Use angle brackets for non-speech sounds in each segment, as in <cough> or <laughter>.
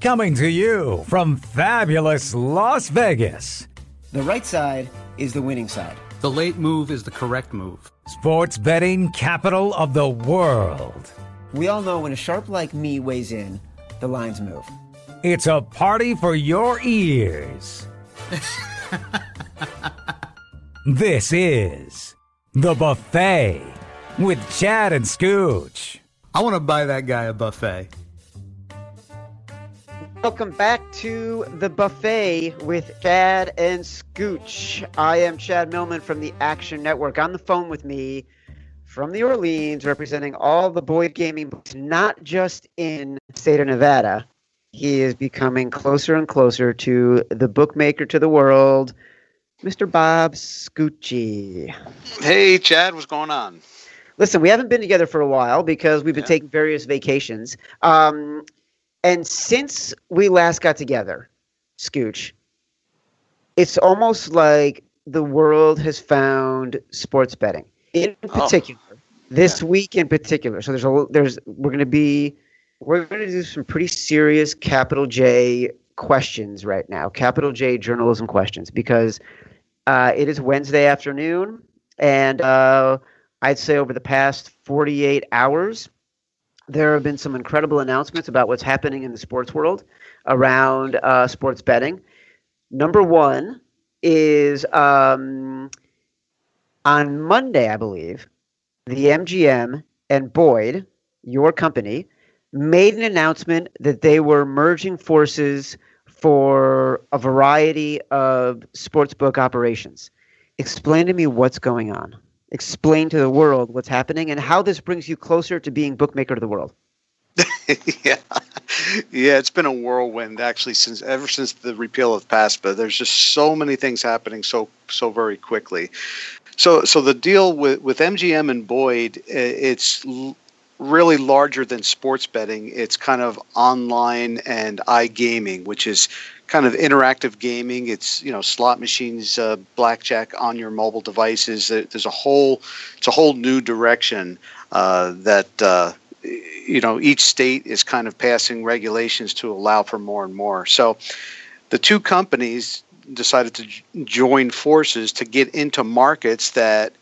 Coming to you from fabulous Las Vegas. The right side is the winning side. The late move is the correct move. Sports betting capital of the world. We all know when a sharp like me weighs in, the lines move. It's a party for your ears. this is The Buffet with Chad and Scooch. I want to buy that guy a buffet. Welcome back to the buffet with Chad and Scooch. I am Chad Millman from the Action Network. On the phone with me from the Orleans, representing all the Boyd gaming books, not just in the state of Nevada. He is becoming closer and closer to the bookmaker to the world, Mr. Bob Scucci. Hey, Chad, what's going on? Listen, we haven't been together for a while because we've been yeah. taking various vacations. Um, and since we last got together, Scooch, it's almost like the world has found sports betting. In oh. particular, oh. this yeah. week in particular. So there's a there's we're going to be we're going to do some pretty serious capital J questions right now. Capital J journalism questions because uh, it is Wednesday afternoon, and uh, I'd say over the past 48 hours, there have been some incredible announcements about what's happening in the sports world around uh, sports betting. Number one is um, on Monday, I believe, the MGM and Boyd, your company, made an announcement that they were merging forces for a variety of sportsbook operations. Explain to me what's going on explain to the world what's happening and how this brings you closer to being bookmaker of the world. <laughs> yeah, yeah, it's been a whirlwind actually since ever since the repeal of PASPA. There's just so many things happening so so very quickly. So so the deal with with MGM and Boyd, it's really larger than sports betting. It's kind of online and iGaming, which is kind of interactive gaming. It's you know slot machines, uh, blackjack on your mobile devices. There's a whole it's a whole new direction uh, that uh, you know each state is kind of passing regulations to allow for more and more. So the two companies decided to join forces to get into markets that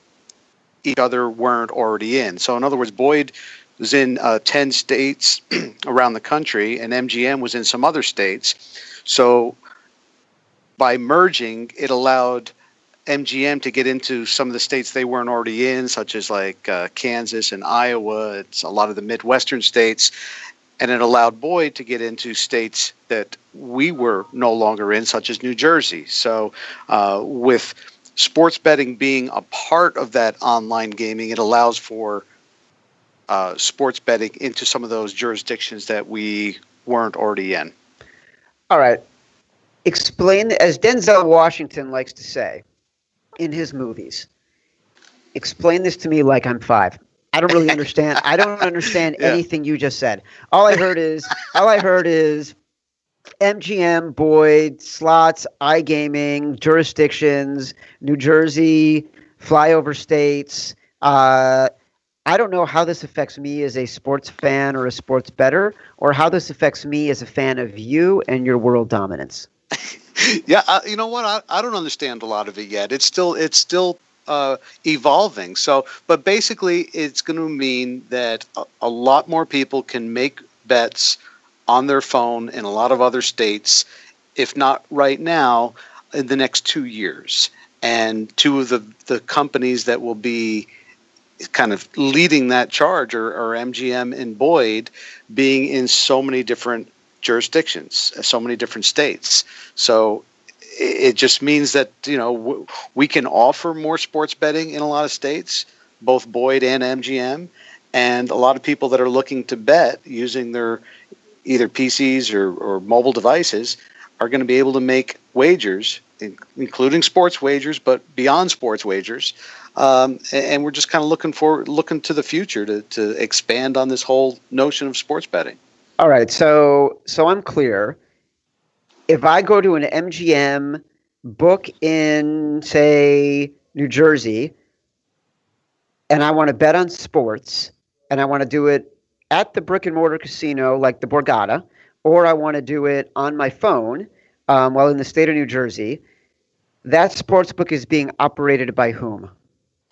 each other weren't already in. So in other words, Boyd was in uh, 10 states <clears throat> around the country, and MGM was in some other states. So by merging, it allowed MGM to get into some of the states they weren't already in, such as like uh, Kansas and Iowa. It's a lot of the Midwestern states. And it allowed Boyd to get into states that we were no longer in, such as New Jersey. So, uh, with sports betting being a part of that online gaming, it allows for uh, sports betting into some of those jurisdictions that we weren't already in. All right. Explain, as Denzel Washington likes to say in his movies, explain this to me like I'm five. I don't really understand. I don't <laughs> understand yeah. anything you just said. All I heard is all I heard is MGM, Boyd, slots, iGaming, jurisdictions, New Jersey, flyover states. Uh, I don't know how this affects me as a sports fan or a sports better, or how this affects me as a fan of you and your world dominance. <laughs> yeah, you know what? I, I don't understand a lot of it yet. It's still it's still uh, evolving. So, but basically, it's going to mean that a, a lot more people can make bets on their phone in a lot of other states, if not right now, in the next two years. And two of the, the companies that will be kind of leading that charge or, are MGM and Boyd being in so many different jurisdictions, uh, so many different states. So it just means that you know we can offer more sports betting in a lot of states, both Boyd and MGM, and a lot of people that are looking to bet using their either PCs or, or mobile devices are going to be able to make wagers, including sports wagers, but beyond sports wagers. Um, and we're just kind of looking for looking to the future to, to expand on this whole notion of sports betting. All right, so so I'm clear. If I go to an MGM book in say New Jersey and I want to bet on sports and I want to do it at the brick and mortar casino like the Borgata, or I want to do it on my phone um, while in the state of New Jersey, that sports book is being operated by whom?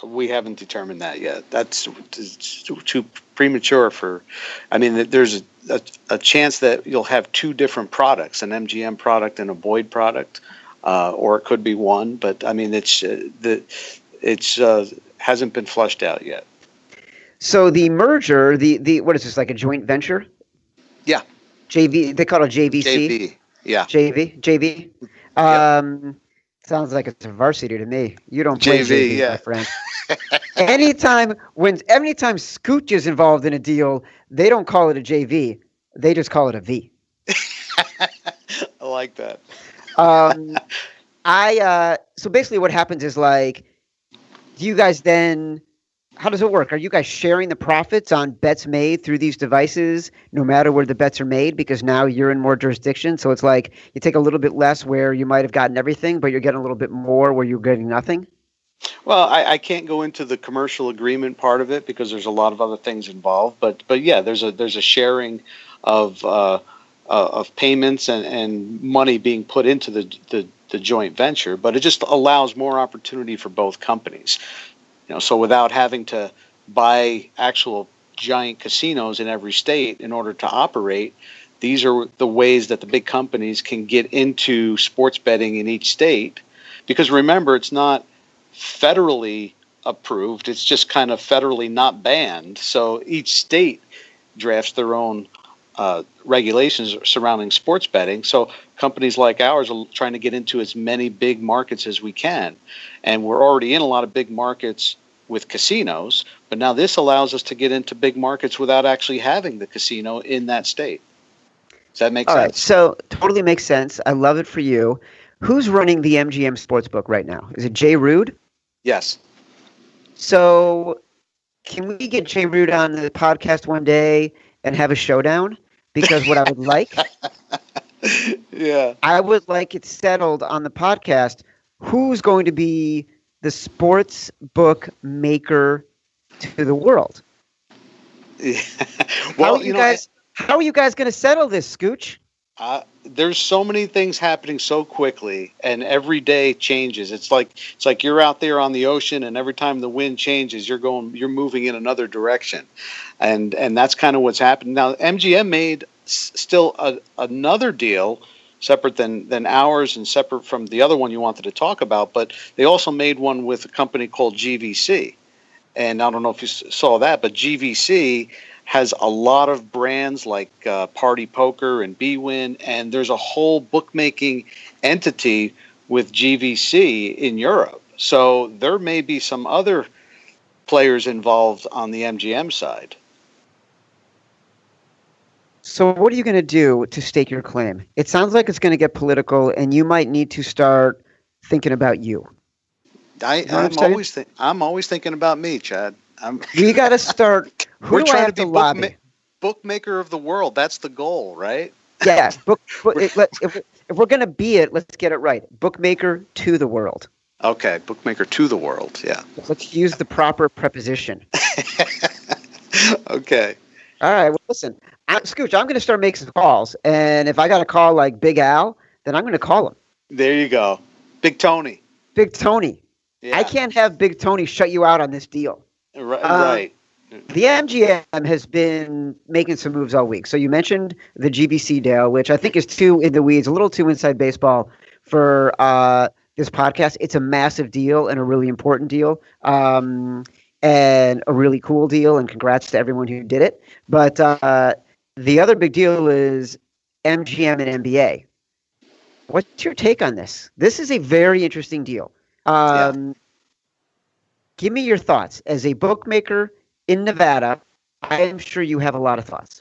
We haven't determined that yet. That's too, premature for. I mean, there's a, a, a, chance that you'll have two different products: an MGM product and a Boyd product, uh, or it could be one. But I mean, it's uh, the it's uh, hasn't been flushed out yet. So the merger, the the what is this like a joint venture? Yeah. JV. They call it JVC. JV. Yeah. JV. JV. Um, sounds like it's a varsity to me. You don't play JV, JV yeah. my friend. <laughs> anytime when anytime Scooch is involved in a deal, they don't call it a JV. They just call it a V. <laughs> I like that. um, I uh, so basically what happens is like, do you guys then how does it work? Are you guys sharing the profits on bets made through these devices, no matter where the bets are made? Because now you're in more jurisdiction, so it's like you take a little bit less where you might have gotten everything, but you're getting a little bit more where you're getting nothing. Well, I, I can't go into the commercial agreement part of it because there's a lot of other things involved. But but yeah, there's a there's a sharing of uh, uh, of payments and, and money being put into the, the the joint venture, but it just allows more opportunity for both companies. You know, so without having to buy actual giant casinos in every state in order to operate, these are the ways that the big companies can get into sports betting in each state. Because remember, it's not federally approved, it's just kind of federally not banned. So each state drafts their own uh, regulations surrounding sports betting. So companies like ours are trying to get into as many big markets as we can, and we're already in a lot of big markets with casinos. But now this allows us to get into big markets without actually having the casino in that state. Does that make All sense? Right, so totally makes sense. I love it for you. Who's running the MGM Sportsbook right now? Is it Jay Rood? Yes. So, can we get Jay Rood on the podcast one day and have a showdown? Because what I would like, <laughs> yeah, I would like it settled on the podcast. Who's going to be the sports book maker to the world? <laughs> Yeah. well, how you, you know, guys? I, how are you guys going to settle this, Scooch? There's so many things happening so quickly, and every day changes. It's like it's like you're out there on the ocean, and every time the wind changes, you're going, you're moving in another direction, and and that's kind of what's happened. Now, MGM made s- still a, another deal separate than than ours and separate from the other one you wanted to talk about, but they also made one with a company called GVC, and I don't know if you saw that, but GVC has a lot of brands like uh, Party Poker and BWin, and there's a whole bookmaking entity with GVC in Europe. So there may be some other players involved on the MGM side. So, what are you going to do to stake your claim? It sounds like it's going to get political, and you might need to start thinking about you. I, am always th- I'm always thinking about me, Chad. I'm, we got <laughs> to start. Who we're do trying I have to be to lobby? bookma- bookmaker of the world. That's the goal, right? Yeah, book. <laughs> if, if we're going to be it, let's get it right. Bookmaker to the world. Okay, bookmaker to the world. Yeah. Let's use the proper preposition. <laughs> okay. All right. Well, listen, I, Scooch, I'm going to start making some calls, and if I got a call like Big Al, then I'm going to call him. There you go, Big Tony. Big Tony. Yeah. I can't have Big Tony shut you out on this deal. Right. Uh, right. The MGM has been making some moves all week. So you mentioned the GVC deal, which I think is too in the weeds, a little too inside baseball for uh, this podcast. It's a massive deal and a really important deal, um, and a really cool deal. And congrats to everyone who did it. But uh, the other big deal is MGM and NBA. What's your take on this? This is a very interesting deal. Um, Give me your thoughts as a bookmaker in Nevada. I am sure you have a lot of thoughts.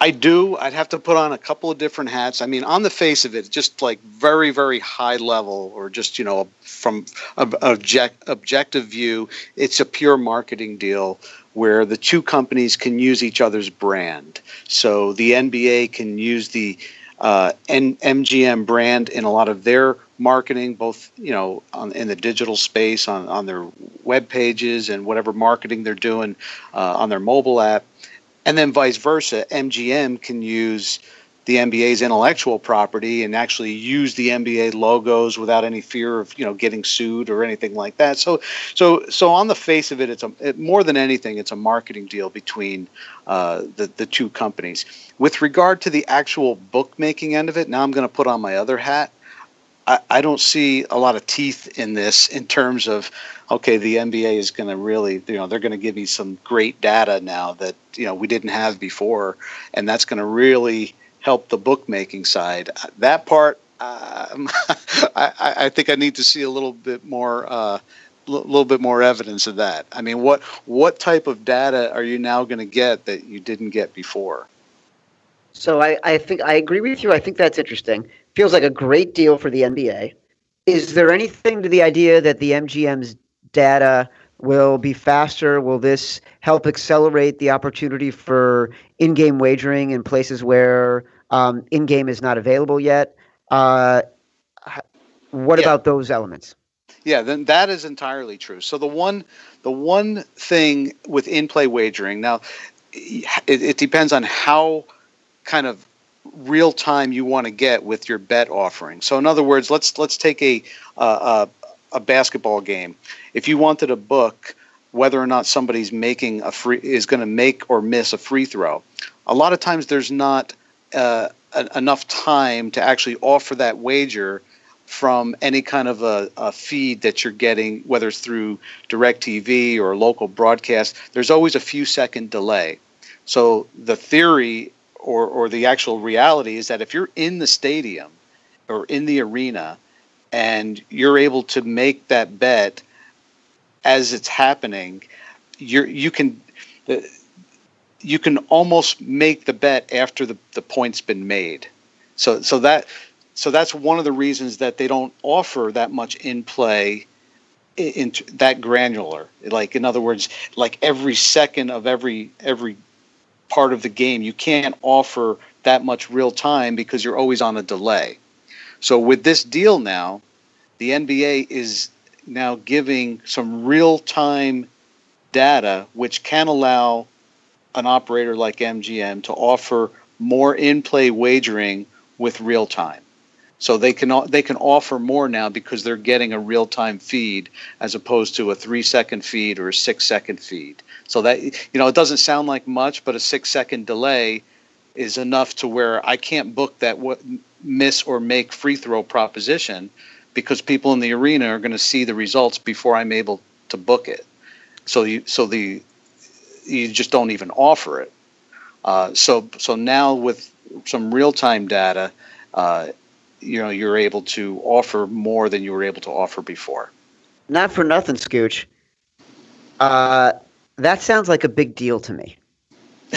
I do. I'd have to put on a couple of different hats. I mean, on the face of it, just like very, very high level, or just you know, from object, objective view, it's a pure marketing deal where the two companies can use each other's brand. So the NBA can use the uh, N- MGM brand in a lot of their marketing, both you know on, in the digital space, on on their web pages, and whatever marketing they're doing uh, on their mobile app, and then vice versa. MGM can use the NBA's intellectual property and actually use the NBA logos without any fear of you know getting sued or anything like that. So so so on the face of it, it's a it, more than anything, it's a marketing deal between uh, the the two companies. With regard to the actual bookmaking end of it, now I'm going to put on my other hat. I, I don't see a lot of teeth in this in terms of okay, the NBA is going to really, you know, they're going to give me some great data now that you know we didn't have before, and that's going to really help the bookmaking side. That part, um, <laughs> I, I, think I need to see a little bit more. Uh, a little bit more evidence of that. I mean, what what type of data are you now going to get that you didn't get before? So I, I think I agree with you. I think that's interesting. Feels like a great deal for the NBA. Is there anything to the idea that the MGM's data will be faster? Will this help accelerate the opportunity for in-game wagering in places where um, in-game is not available yet? Uh, what Yeah. about those elements? Yeah, then that is entirely true. So the one the one thing with in-play wagering now, it, it depends on how kind of real time you want to get with your bet offering. So in other words, let's let's take a uh, a, a basketball game. If you wanted to book whether or not somebody's making a free is going to make or miss a free throw, a lot of times there's not uh, en- enough time to actually offer that wager from any kind of a, a feed that you're getting, whether it's through DirecTV or local broadcast. There's always a few second delay. So the theory or, or the actual reality is that if you're in the stadium or in the arena and you're able to make that bet as it's happening, you're you can you can almost make the bet after the, the point's been made. So so that so that's one of the reasons that they don't offer that much in play in, in that granular. Like in other words, like every second of every every part of the game, you can't offer that much real time because you're always on a delay. So with this deal now, the NBA is now giving some real time data which can allow an operator like MGM to offer more in-play wagering with real time. So they can they can offer more now because they're getting a real time feed as opposed to a three second feed or a six second feed. So that you know it doesn't sound like much, but a six second delay is enough to where I can't book that what miss or make free throw proposition because people in the arena are going to see the results before I'm able to book it. So you so the you just don't even offer it. Uh, so so now with some real time data. Uh, you know you're able to offer more than you were able to offer before. Not for nothing, Scooch. Uh, that sounds like a big deal to me. <laughs>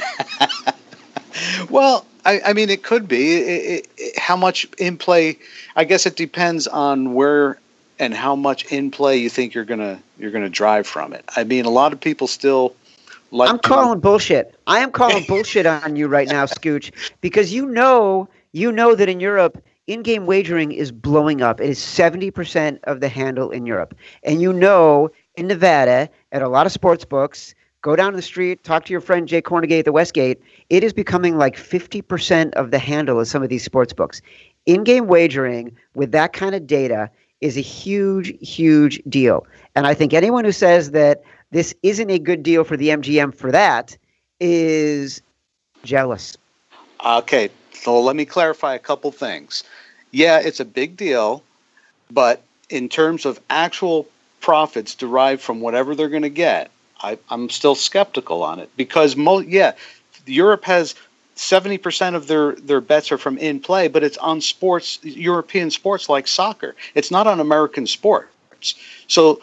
Well, I, I mean, it could be. It, it, it, how much in play? I guess it depends on where and how much in play you think you're gonna you're gonna drive from it. I mean, a lot of people still like. I'm calling bullshit. I am calling bullshit on you right now, Scooch, because you know you know that in Europe in-game wagering is blowing up. It is 70% of the handle in Europe. And you know in Nevada at a lot of sports books, go down the street, talk to your friend Jay Kornegay at the Westgate, it is becoming like 50% of the handle of some of these sports books. In-game wagering with that kind of data is a huge, huge deal. And I think anyone who says that this isn't a good deal for the MGM for that is jealous. Okay, so let me clarify a couple things. Yeah, it's a big deal, but in terms of actual profits derived from whatever they're going to get, I, am still skeptical on it because mo- yeah, Europe has 70% of their, their bets are from in play, but it's on sports, European sports like soccer. It's not on American sports. So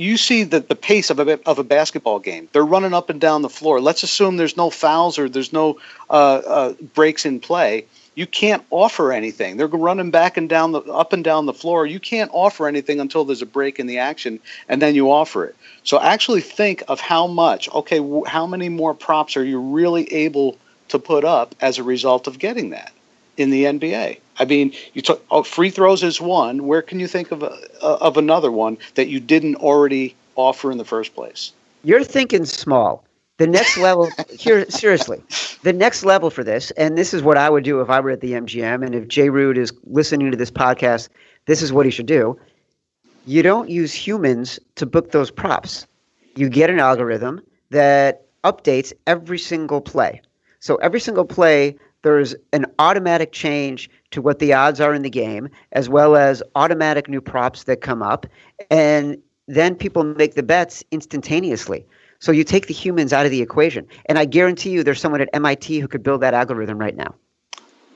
you see that the pace of a, of a basketball game, they're running up and down the floor. Let's assume there's no fouls or there's no uh, uh, breaks in play. You can't offer anything. They're running back and down the up and down the floor. You can't offer anything until there's a break in the action, and then you offer it. So actually think of how much. Okay, how many more props are you really able to put up as a result of getting that in the NBA? I mean, you took oh, free throws is one. Where can you think of a, uh, of another one that you didn't already offer in the first place? You're thinking small. The next level <laughs> here, seriously, the next level for this, and this is what I would do if I were at the MGM, and if Jay Rood is listening to this podcast, this is what he should do. You don't use humans to book those props. You get an algorithm that updates every single play. So every single play, there's an automatic change to what the odds are in the game, as well as automatic new props that come up, and then people make the bets instantaneously. So you take the humans out of the equation. And I guarantee you there's someone at MIT who could build that algorithm right now.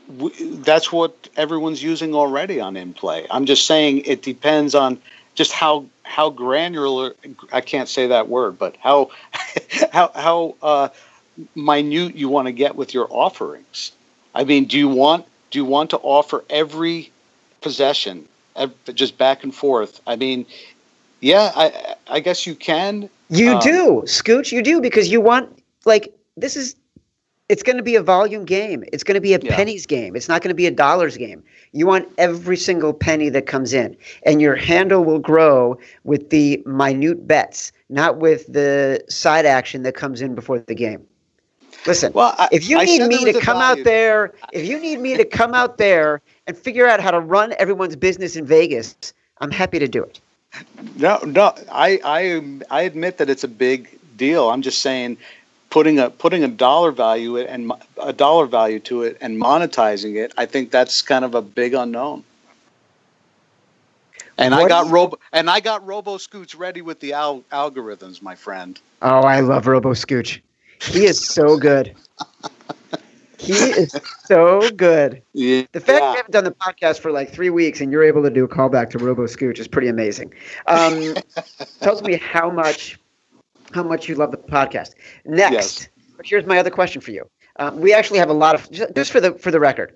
That's what everyone's using already on in play. I'm just saying it depends on just how how granular I can't say that word, but how <laughs> how how uh, minute you want to get with your offerings. I mean, do you want do you want to offer every possession just back and forth? I mean, yeah, I I guess you can you um, do, Scooch. You do because you want like this is. It's going to be a volume game. It's going to be a yeah. pennies game. It's not going to be a dollars game. You want every single penny that comes in, and your handle will grow with the minute bets, not with the side action that comes in before the game. Listen, well, I, if you I need me to come out there, if you need me to come out there and figure out how to run everyone's business in Vegas, I'm happy to do it. No, no, I, I, I admit that it's a big deal. I'm just saying, putting a putting a dollar value and a dollar value to it and monetizing it. I think that's kind of a big unknown. And what I got Robo and I got Robo Scooch ready with the al- algorithms, my friend. Oh, I love Robo Scooch. He is so good. He is so good. Yeah. The fact yeah. we haven't done the podcast for like three weeks and you're able to do a callback to Robo Scooch is pretty amazing. Um, <laughs> tells me how much how much you love the podcast. Next, yes. but here's my other question for you. Um, we actually have a lot of just for the for the record.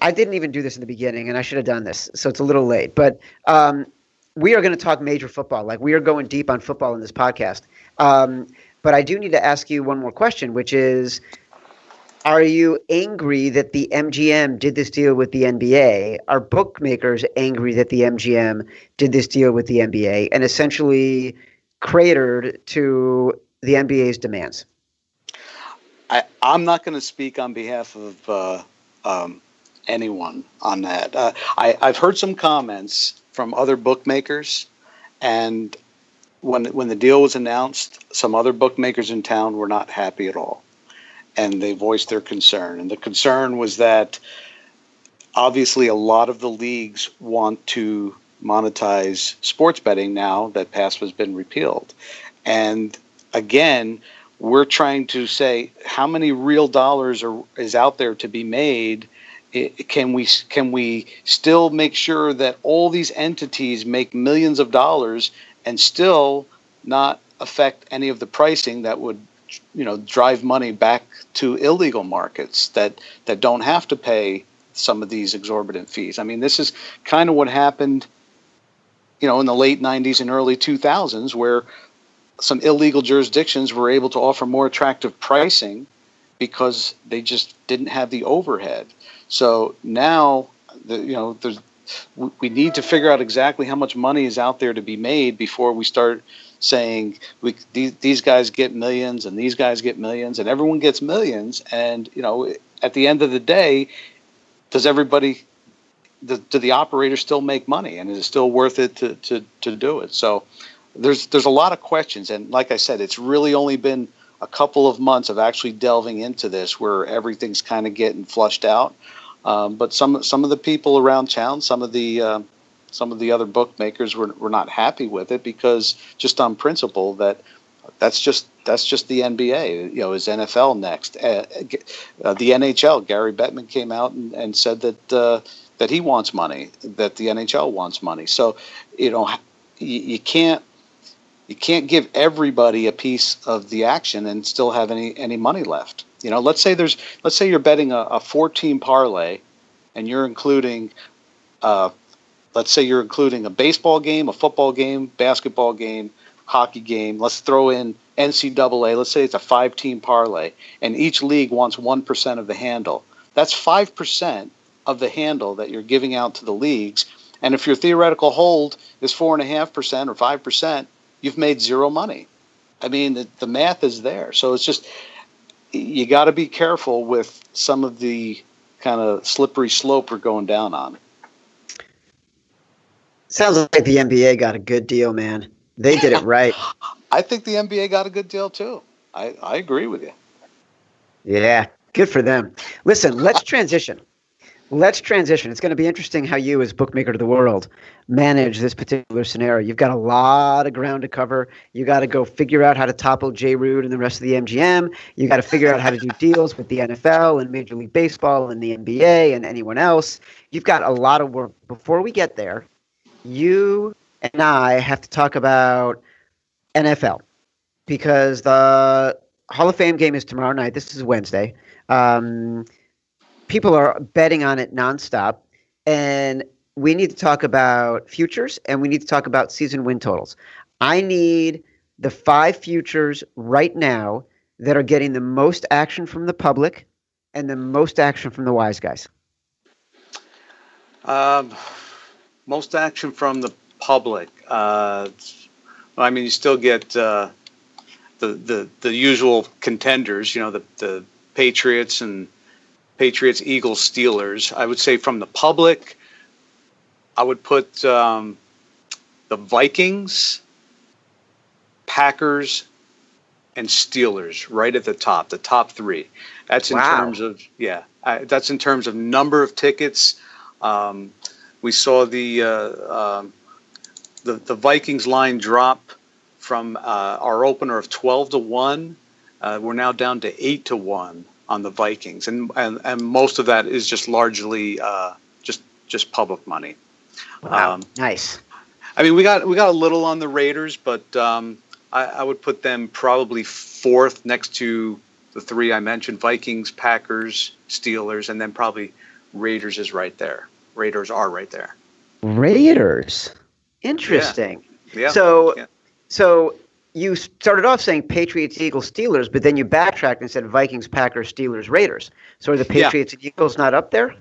I didn't even do this in the beginning, and I should have done this, so it's a little late. But um, we are going to talk major football. Like we are going deep on football in this podcast. Um, but I do need to ask you one more question, which is are you angry that the MGM did this deal with the NBA? Are bookmakers angry that the MGM did this deal with the NBA and essentially cratered to the NBA's demands? I, am not going to speak on behalf of uh, um, anyone on that. Uh, I, I've heard some comments from other bookmakers, and when when the deal was announced, some other bookmakers in town were not happy at all and they voiced their concern. And the concern was that obviously a lot of the leagues want to monetize sports betting now that PASPA has been repealed. And again, we're trying to say how many real dollars are, is out there to be made. It, can we can we still make sure that all these entities make millions of dollars and still not affect any of the pricing that would you know drive money back to illegal markets that that don't have to pay some of these exorbitant fees. I mean, this is kind of what happened, you know, in the late '90s and early 2000s, where some illegal jurisdictions were able to offer more attractive pricing because they just didn't have the overhead. So now, the, you know, there's we need to figure out exactly how much money is out there to be made before we start saying we these, these guys get millions and these guys get millions and everyone gets millions and you know at the end of the day does everybody the, do the operators still make money, and is it still worth it to to to do it? So there's there's a lot of questions, and like I said, it's really only been a couple of months of actually delving into this where everything's kind of getting flushed out. Um, but some some of the people around town, some of the uh, some of the other bookmakers were, were not happy with it because just on principle that that's just that's just the NBA. You know, is NFL next? Uh, uh, the NHL. Gary Bettman came out and, and said that uh, that he wants money, that the NHL wants money. So, you know, you, you can't you can't give everybody a piece of the action and still have any any money left. You know, let's say there's let's say you're betting a, a four team parlay, and you're including, uh, let's say you're including a baseball game, a football game, basketball game, hockey game. Let's throw in NCAA. Let's say it's a five team parlay, and each league wants one percent of the handle. That's five percent of the handle that you're giving out to the leagues. And if your theoretical hold is four and a half percent or five percent, you've made zero money. I mean, the, the math is there. So it's just, you got to be careful with some of the kind of slippery slope we're going down on. Sounds like the NBA got a good deal, man. They did it right. I think the NBA got a good deal too. I, I agree with you. Yeah, good for them. Listen, let's transition let's transition. It's going to be interesting how you, as bookmaker to the world, manage this particular scenario. You've got a lot of ground to cover. You got to go figure out how to topple Jay Rood and the rest of the MGM. You got to figure out how to do deals with the NFL and Major League Baseball and the NBA and anyone else. You've got a lot of work. Before we get there, you and I have to talk about NFL because the Hall of Fame game is tomorrow night. This is Wednesday. Um, people are betting on it nonstop, and we need to talk about futures and we need to talk about season win totals. I need the five futures right now that are getting the most action from the public and the most action from the wise guys. Um, most action from the public. Uh, I mean, you still get uh, the, the the usual contenders. You know, the the Patriots and Patriots, Eagles, Steelers. I would say from the public, I would put um, the Vikings, Packers, and Steelers right at the top, the top three. That's in wow. terms of yeah. I, that's in terms of number of tickets. Um, we saw the, uh, um, the the Vikings line drop from uh, our opener of twelve to one. Uh, we're now down to eight to one on the Vikings, and and, and most of that is just largely uh, just just public money. Wow, um, nice. I mean, we got we got a little on the Raiders, but um, I, I, would put them probably fourth next to the three I mentioned: Vikings, Packers, Steelers, and then probably Raiders is right there. Raiders are right there. Raiders, interesting. Yeah. yeah. So, yeah. so you started off saying Patriots, Eagles, Steelers, but then you backtracked and said Vikings, Packers, Steelers, Raiders. So are the Patriots yeah. and Eagles not up there?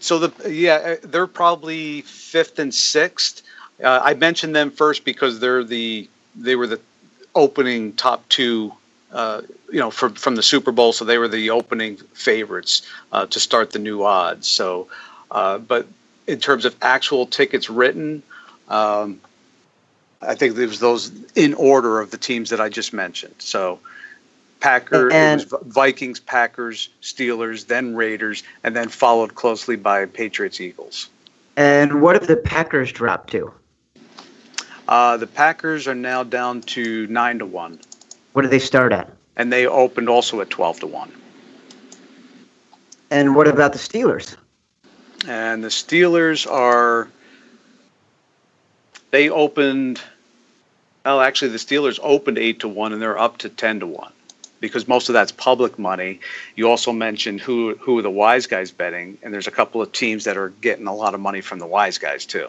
So the yeah, uh, they're probably fifth and sixth. Uh, I mentioned them first because they're the they were the opening top two. Uh, you know, from from the Super Bowl, so they were the opening favorites uh, to start the new odds. So, uh, but in terms of actual tickets written, um, I think it was those in order of the teams that I just mentioned. So Packers, and, Vikings, Packers, Steelers, then Raiders, and then followed closely by Patriots, Eagles. And what have the Packers dropped to? Uh, the Packers are now down to nine to one. What did they start at? And they opened also at twelve to one. And what about the Steelers? And the Steelers are. They opened well, actually, the Steelers opened eight to one, and they're up to ten to one because most of that's public money. You also mentioned who who are the wise guys betting, and there's a couple of teams that are getting a lot of money from the wise guys too.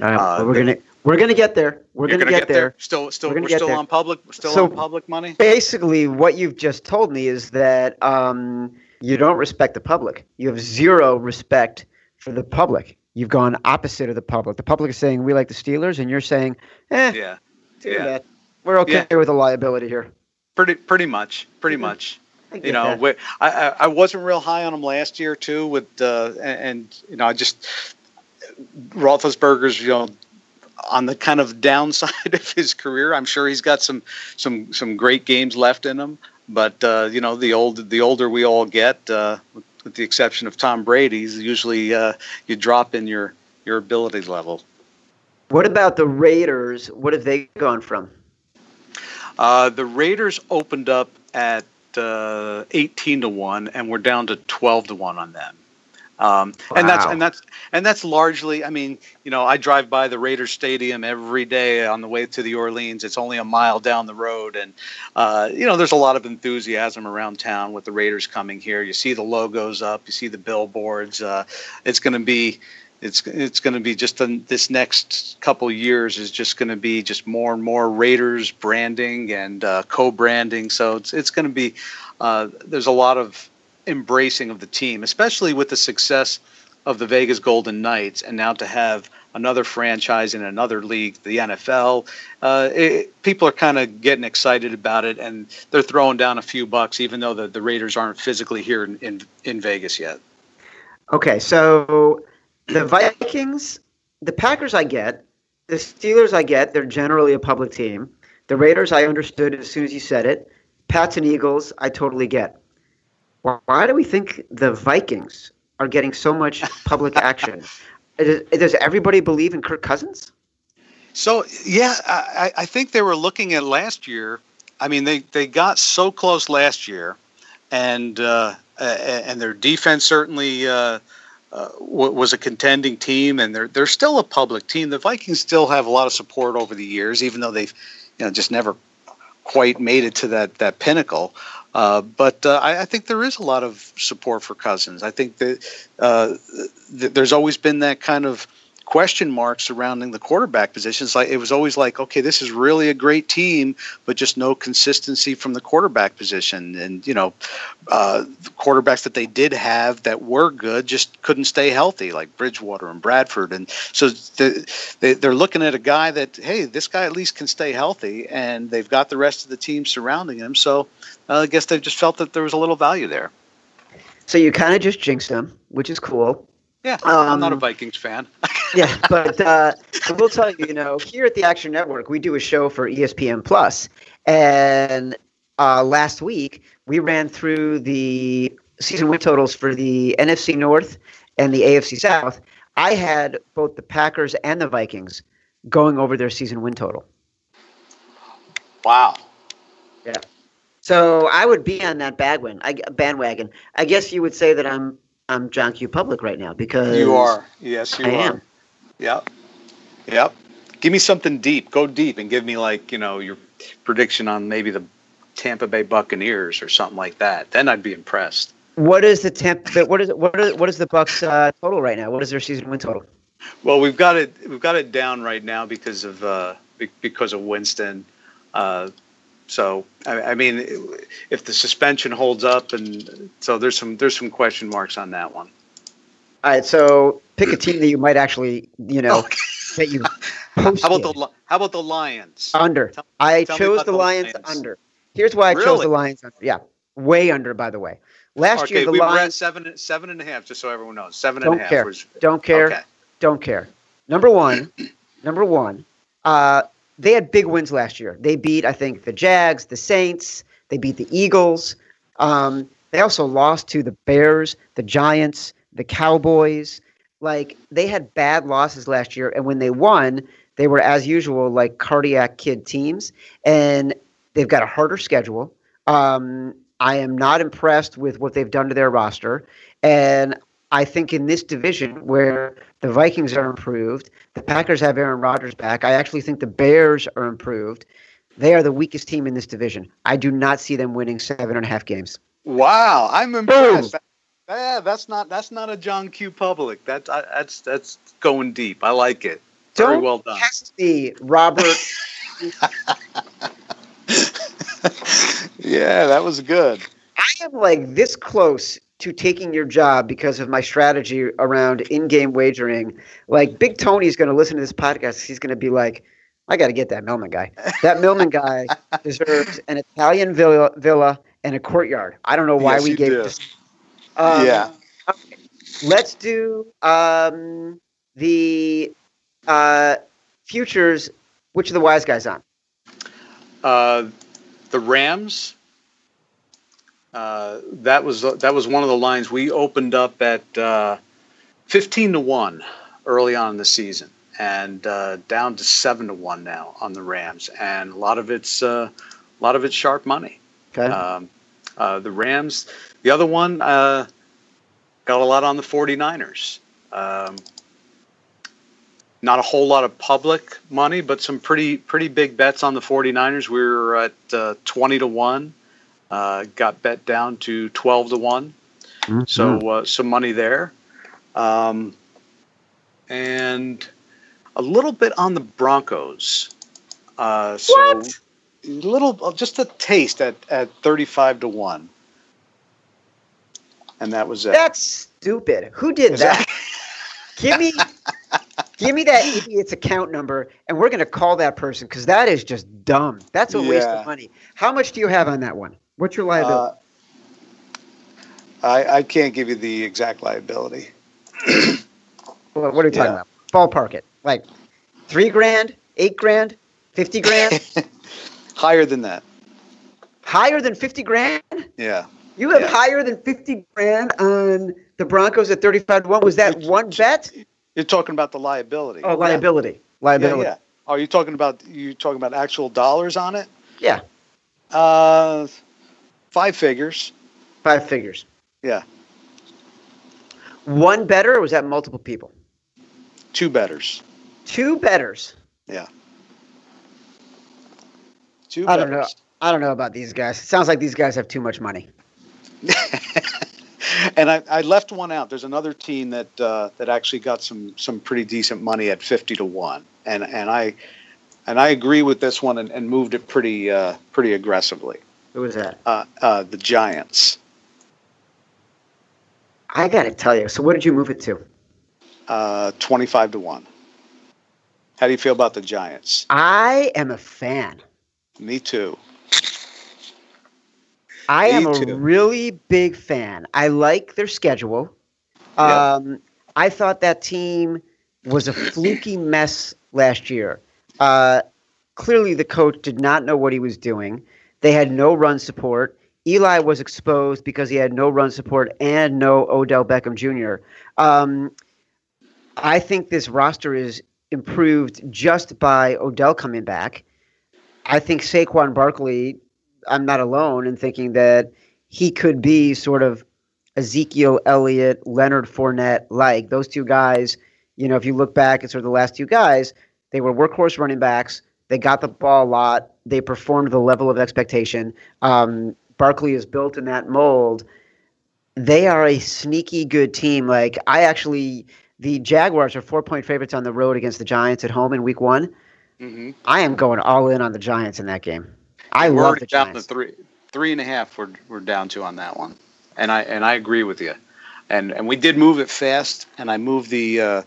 Uh, uh, we're gonna we're gonna get there. We're gonna, gonna, get, get there. there. Still, still, we're, we're still there. on public. We're still so on public money. Basically, what you've just told me is that um, you don't respect the public. You have zero respect for the public you've gone opposite of the public. The public is saying we like the Steelers, and you're saying, eh, yeah, yeah, we're okay yeah. with the liability here. Pretty, pretty much, pretty mm-hmm. much. You know, that. wi- I, I wasn't real high on him last year too. With uh, and, and you know, I just Roethlisberger's you know on the kind of downside <laughs> of his career. I'm sure he's got some some some great games left in him, but uh, you know, the old the older we all get, uh, with, the exception of Tom Brady's, usually uh, you drop in your your ability level. What about the Raiders? What have they gone from? Uh, the Raiders opened up at uh, 18 to one, and we're down to 12 to one on them. Um, And that's and that's and that's largely. I mean, you know, I drive by the Raiders Stadium every day on the way to the Orleans. It's only a mile down the road, and uh, you know, there's a lot of enthusiasm around town with the Raiders coming here. You see the logos up, you see the billboards. Uh, it's going to be it's it's going to be just this next couple years is just going to be just more and more Raiders branding and uh, co-branding. So it's it's going to be uh, there's a lot of embracing of the team, especially with the success of the Vegas Golden Knights, and now to have another franchise in another league, the NFL. Uh, it, people are kind of getting excited about it, and they're throwing down a few bucks, even though the, the Raiders aren't physically here in, in, in Vegas yet. Okay, so the Vikings, the Packers, I get. The Steelers, I get. They're generally a public team. The Raiders, I understood as soon as you said it. Pats and Eagles, I totally get. Why- do we think the Vikings are getting so much public <laughs> action? Does, everybody believe in Kirk Cousins? So yeah, I, I think they were looking at last year. I mean, they, they got so close last year, and uh, uh, and their defense certainly uh, uh, was a contending team, and they're they're still a public team. The Vikings still have a lot of support over the years, even though they've you know just never quite made it to that that pinnacle. Uh, but uh, I, I think there is a lot of support for Cousins. I think that uh, th- there's always been that kind of question marks surrounding the quarterback positions. Like it was always like, okay, this is really a great team, but just no consistency from the quarterback position. And you know, uh, the quarterbacks that they did have that were good just couldn't stay healthy, like Bridgewater and Bradford. And so the, they, they're looking at a guy that, hey, this guy at least can stay healthy, and they've got the rest of the team surrounding him. So uh, I guess they've just felt that there was a little value there. So you kind of just jinxed them, which is cool. Yeah, I'm not a Um, Vikings fan. <laughs> <laughs> yeah, but uh, I will tell you, you know, here at the Action Network, we do a show for ESPN Plus, and uh, last week we ran through the season win totals for the NFC North and the AFC South. I had both the Packers and the Vikings going over their season win total. wow. Yeah. So I would be on that bandwagon. I, bandwagon. I guess you would say that I'm I'm John Q. Public right now because You are. Yes, you I are. am. Yep. Yep. Give me something deep. Go deep and give me like, you know, your prediction on maybe the Tampa Bay Buccaneers or something like that. Then I'd be impressed. What is the temp? What is what is what is the Bucs uh, total right now? What is their season win total? Well, we've got it we've got it down right now because of uh because of Winston. Uh so I, I mean if the suspension holds up and so there's some there's some question marks on that one. All right, so pick a team that you might actually, you know, that you posted <laughs> How about the how about the Lions? under. Tell- I tell chose the the Lions, Lions. under. Here's why I chose the Lions under. Yeah, way under. By the way, last okay, year the we were at Lions seven seven and a half, just so everyone knows. Seven and a don't half care, was don't care, Okay. don't care. Number one, <clears throat> number one. Uh, they had big wins last year. They beat, I think, the Jags, the Saints. They beat the Eagles. Um, they also lost to the Bears, the Giants, the Cowboys. Like they had bad losses last year, and when they won, they were as usual like cardiac kid teams, and they've got a harder schedule. Um, I am not impressed with what they've done to their roster, and I think in this division where the Vikings are improved, the Packers have Aaron Rodgers back. I actually think the Bears are improved. They are the weakest team in this division. I do not see them winning seven and a half games. Wow, I'm impressed. Yeah, that's not that's not a John Q. Public. That's I, that's that's going deep. I like it. Very Don't well done. test me, Robert. <laughs> yeah, that was good. I am like this close to taking your job because of my strategy around in-game wagering. Like Big Tony's going to listen to this podcast. He's going to be like, "I got to get that Millman guy. That Millman guy <laughs> deserves an Italian villa, villa and a courtyard. I don't know why Yes, we gave do. this. Um, yeah. Let's do um, the uh, futures. Which are the wise guys on? Uh, the Rams. Uh, that was that was one of the lines we opened up at uh, fifteen to one early on in the season, and uh, down to seven to one now on the Rams, and a lot of it's uh, a lot of it's sharp money. Okay. Um, uh, the Rams. The other one uh, got a lot on the 49ers. Um, not a whole lot of public money, but some pretty pretty big bets on the 49ers. We were at uh, 20 to 1. Uh, got bet down to 12 to one So uh, some money there. Um, and a little bit on the Broncos. Uh, so What? little, just a taste at, at 35 to 1. And that was it. That's stupid. Who did Is that? <laughs> give me, give me that idiot's account number, and we're gonna call that person because that is just dumb. That's a waste of money. How much do you have on that one? What's your liability? Uh, I, I can't give you the exact liability. <clears throat> what, what are talking yeah. about? Ballpark it. Like three grand, eight grand, fifty grand, <laughs> Higher than that. higher than fifty grand. Yeah. You have Yeah. higher than fifty grand on the Broncos at thirty-five to one. Was that one bet? You're talking about the liability. Oh, liability. Yeah, Liability. yeah. Are you talking about you talking about actual dollars on it? Yeah. Uh, five figures. Five figures. Yeah, One better, or was that multiple people? two betters. Two betters. Yeah, two. I don't know. I don't know about these guys. It sounds like these guys have too much money. <laughs> and I, I left one out. There's another team that uh, that actually got some some pretty decent money at fifty to one, and and I and I agree with this one and, and moved it pretty uh, pretty aggressively. Who was that? Uh, uh, the Giants, I got to tell you. So, what did you move it to? uh, twenty five to one. How do you feel about the Giants? I am a fan. Me too. I Me am a too. really big fan. I like their schedule. Um, I thought that team was a fluky <clears throat> mess last year. Uh, clearly, the coach did not know what he was doing. They had no run support. Eli was exposed because he had no run support and no Odell Beckham Jr. Um, I think this roster is improved just by Odell coming back. I think Saquon Barkley, I'm not alone in thinking that he could be sort of Ezekiel Elliott, Leonard Fournette like. Those two guys, you know, if you look back at sort of the last two guys, they were workhorse running backs. They got the ball a lot. They performed the level of expectation. Um, Barkley is built in that mold. They are a sneaky good team. Like, I actually, the Jaguars are four point favorites on the road against the Giants at home in week one. Mm-hmm. I am going all in on the Giants in that game. I we're love the down Giants. to three, three and a half. We're we're down to on that one, and I and I agree with you, and and we did move it fast, and I moved the uh,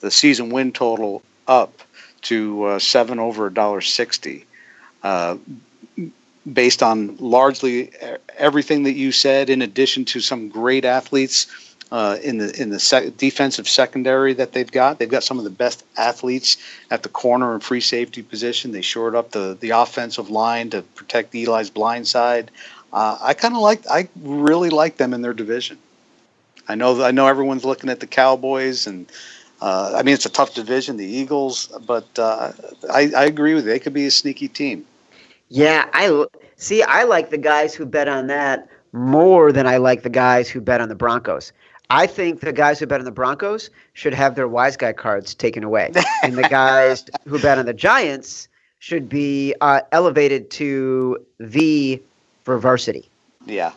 the season win total up to uh, seven over a dollar sixty, uh, based on largely everything that you said, in addition to some great athletes. Uh, in the in the sec- defensive secondary that they've got, they've got some of the best athletes at the corner and free safety position. They shored up the the offensive line to protect Eli's blind side. Uh, I kind of like, I really like them in their division. I know, I know everyone's looking at the Cowboys, and uh, I mean it's a tough division, the Eagles, but uh, I, I agree with you. They could be a sneaky team. Yeah, I see. I like the guys who bet on that more than I like the guys who bet on the Broncos. I think the guys who bet on the Broncos should have their wise guy cards taken away, and the guys <laughs> who bet on the Giants should be uh, elevated to the for varsity. Yeah.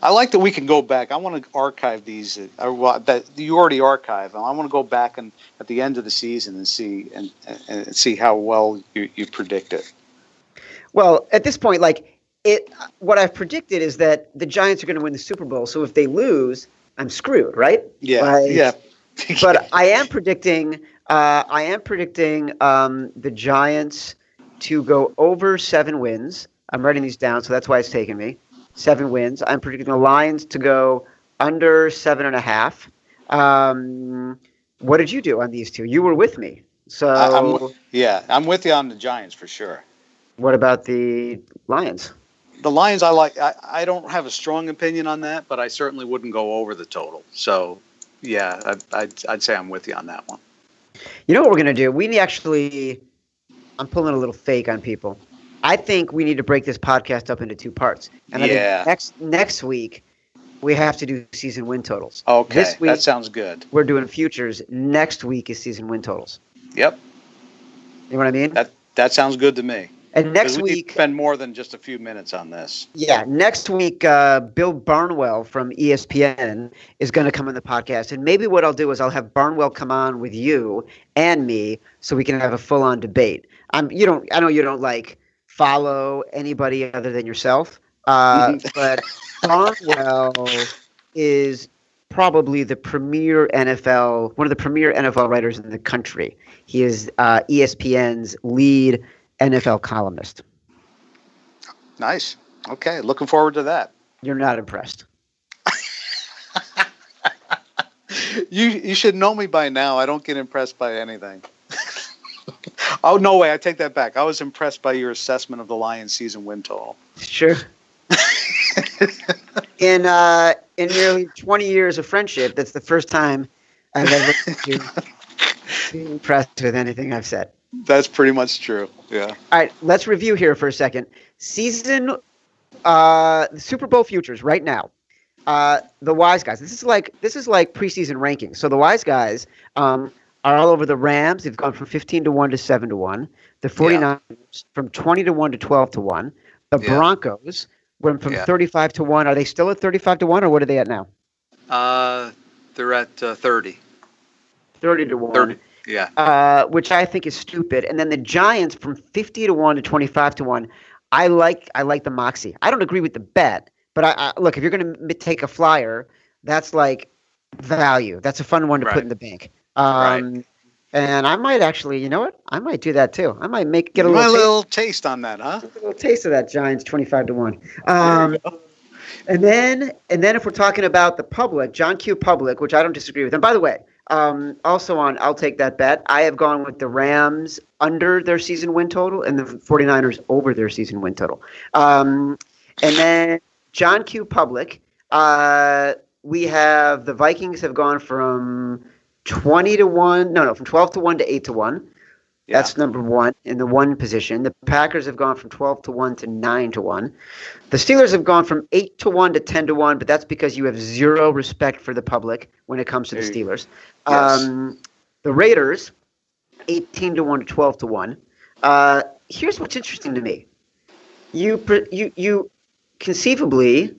I like that we can go back. I want to archive these. uh, well, that you already archive. I want to go back and at the end of the season and see and, and and see how well you, you predict it. Well, at this point, like it, what I've predicted is that the Giants are going to win the Super Bowl. So if they lose, I'm screwed, right? Yeah, Like, yeah. <laughs> but I am predicting. Uh, I am predicting um, the Giants to go over seven wins. I'm writing these down, so that's why it's taking me. seven wins. I'm predicting the Lions to go under seven and a half. Um, what did you do on these two? You were with me. So, I, I'm, yeah, I'm with you on the Giants for sure. what about the Lions? The Lions, I like. I, I don't have a strong opinion on that, but I certainly wouldn't go over the total. So, yeah, I'd, I'd, I'd say I'm with you on that one. You know what we're gonna do? We need actually. I'm pulling a little fake on people. I think we need to break this podcast up into two parts. And I Yeah. think next next week we have to do season win totals. Okay, This week that sounds good. we're doing futures. Next week is season win totals. Yep, You know what I mean? that that sounds good to me. And next we week, spend more than just a few minutes on this. yeah, next week, uh, Bill Barnwell from ESPN is going to come on the podcast, and maybe what I'll do is I'll have Barnwell come on with you and me, so we can have a full-on debate. I'm, you don't, I know you don't like follow anybody other than yourself, uh, <laughs> but Barnwell is probably the premier NFL, one of the premier NFL writers in the country. He is uh, ESPN's lead NFL columnist. Nice. Okay, looking forward to that. You're not impressed. <laughs> You you should know me by now. I don't get impressed by anything. <laughs> oh no way! I take that back. I was impressed by your assessment of the Lions season win total. Sure. <laughs> in uh, in nearly 20 years of friendship, that's the first time I've ever been been impressed with anything I've said. That's pretty much true. Yeah. All right, let's review here for a second. Season, uh, Super Bowl futures right now. Uh, the wise guys. This is like this is like preseason rankings. So the wise guys um, are all over the Rams. They've gone from 15 to one to seven to one. The 49ers from 20 to one to 12 to one. The Yeah. Broncos went from Yeah. 35 to one. Are they still at 35 to one, or what are they at now? Uh, they're at uh, thirty. 30 to one. Thirty. Yeah. uh, which I think is stupid. And then the Giants from fifty to one to twenty five to one. I like I like the moxie. I don't agree with the bet, but I, I look if you're going to take a flyer, that's like value. That's a fun one to Right. put in the bank. Um, And I might actually, you know what? I might do that too. I might make get a little, little taste on that, huh? a little taste of that Giants twenty five to one. Um, and then and then if we're talking about the public, John Q. Public, which I don't disagree with. And by the way, um, also on I'll take that bet. I have gone with the Rams under their season win total and the 49ers over their season win total. Um, and then John Q. Public, uh, we have the Vikings have gone from 20 to 1, no, no, from 12 to 1 to 8 to 1. Yeah. That's number one in the one position. The Packers have gone from 12 to 1 to 9 to 1. The Steelers have gone from 8 to 1 to 10 to 1, but that's because you have zero respect for the public when it comes to the Steelers. Yes. Um, the Raiders, 18 to 1 to 12 to 1. Uh, here's what's interesting to me. You, you, you conceivably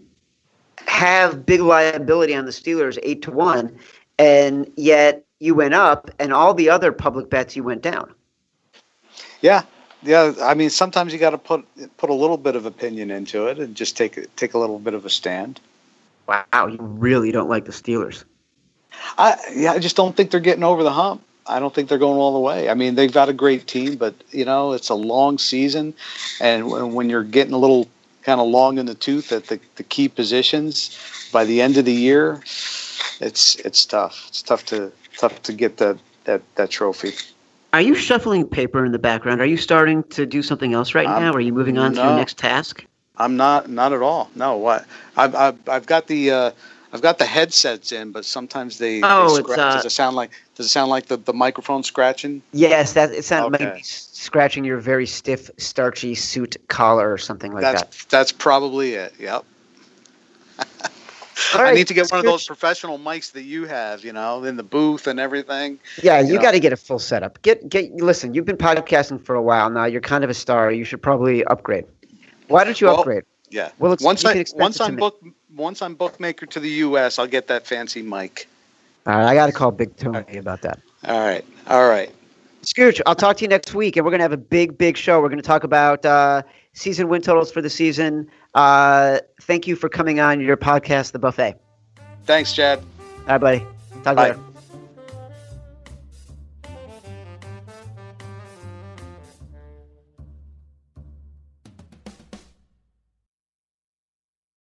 have big liability on the Steelers, 8 to 1, and yet you went up, and all the other public bets you went down. Yeah. Yeah. I mean, sometimes you got to put put a little bit of opinion into it and just take take a little bit of a stand. Wow, you really don't like the Steelers. I yeah, I just don't think they're getting over the hump. I don't think they're going all the way. I mean, they've got a great team, but you know, it's a long season, and when, when you're getting a little kind of long in the tooth at the, the key positions, by the end of the year, it's it's tough. It's tough to tough to get that that that trophy. Are you shuffling paper in the background? Are you starting to do something else right Um, now? Are you moving on to your next task? I'm not not at all. No, what I've I've, I've got the. Uh, I've got the headsets in, but sometimes they, Oh, they scratch. uh, does it sound like does it sound like the, the microphone scratching? Yes, that it sounds like Okay. scratching your very stiff, starchy suit collar or something like that's that. that's probably it. Yep. <laughs> I need to get one of those professional mics that you have, you know, in the booth and everything. Yeah, you you know. got to get a full setup. Get get. Listen, you've been podcasting for a while now. You're kind of a star. You should probably upgrade. Why don't you Well, upgrade? Yeah. Well, it's- once I once I'm book once I'm bookmaker to the U.S., I'll get that fancy mic. All right, I got to call Big Tony about that. All right. All right. Scooch, I'll talk to you next week, and we're going to have a big, big show. We're going to talk about uh, season win totals for the season. Uh, thank you for coming on your podcast, The Buffet. Thanks, Chad. All right, buddy. Talk Bye. later.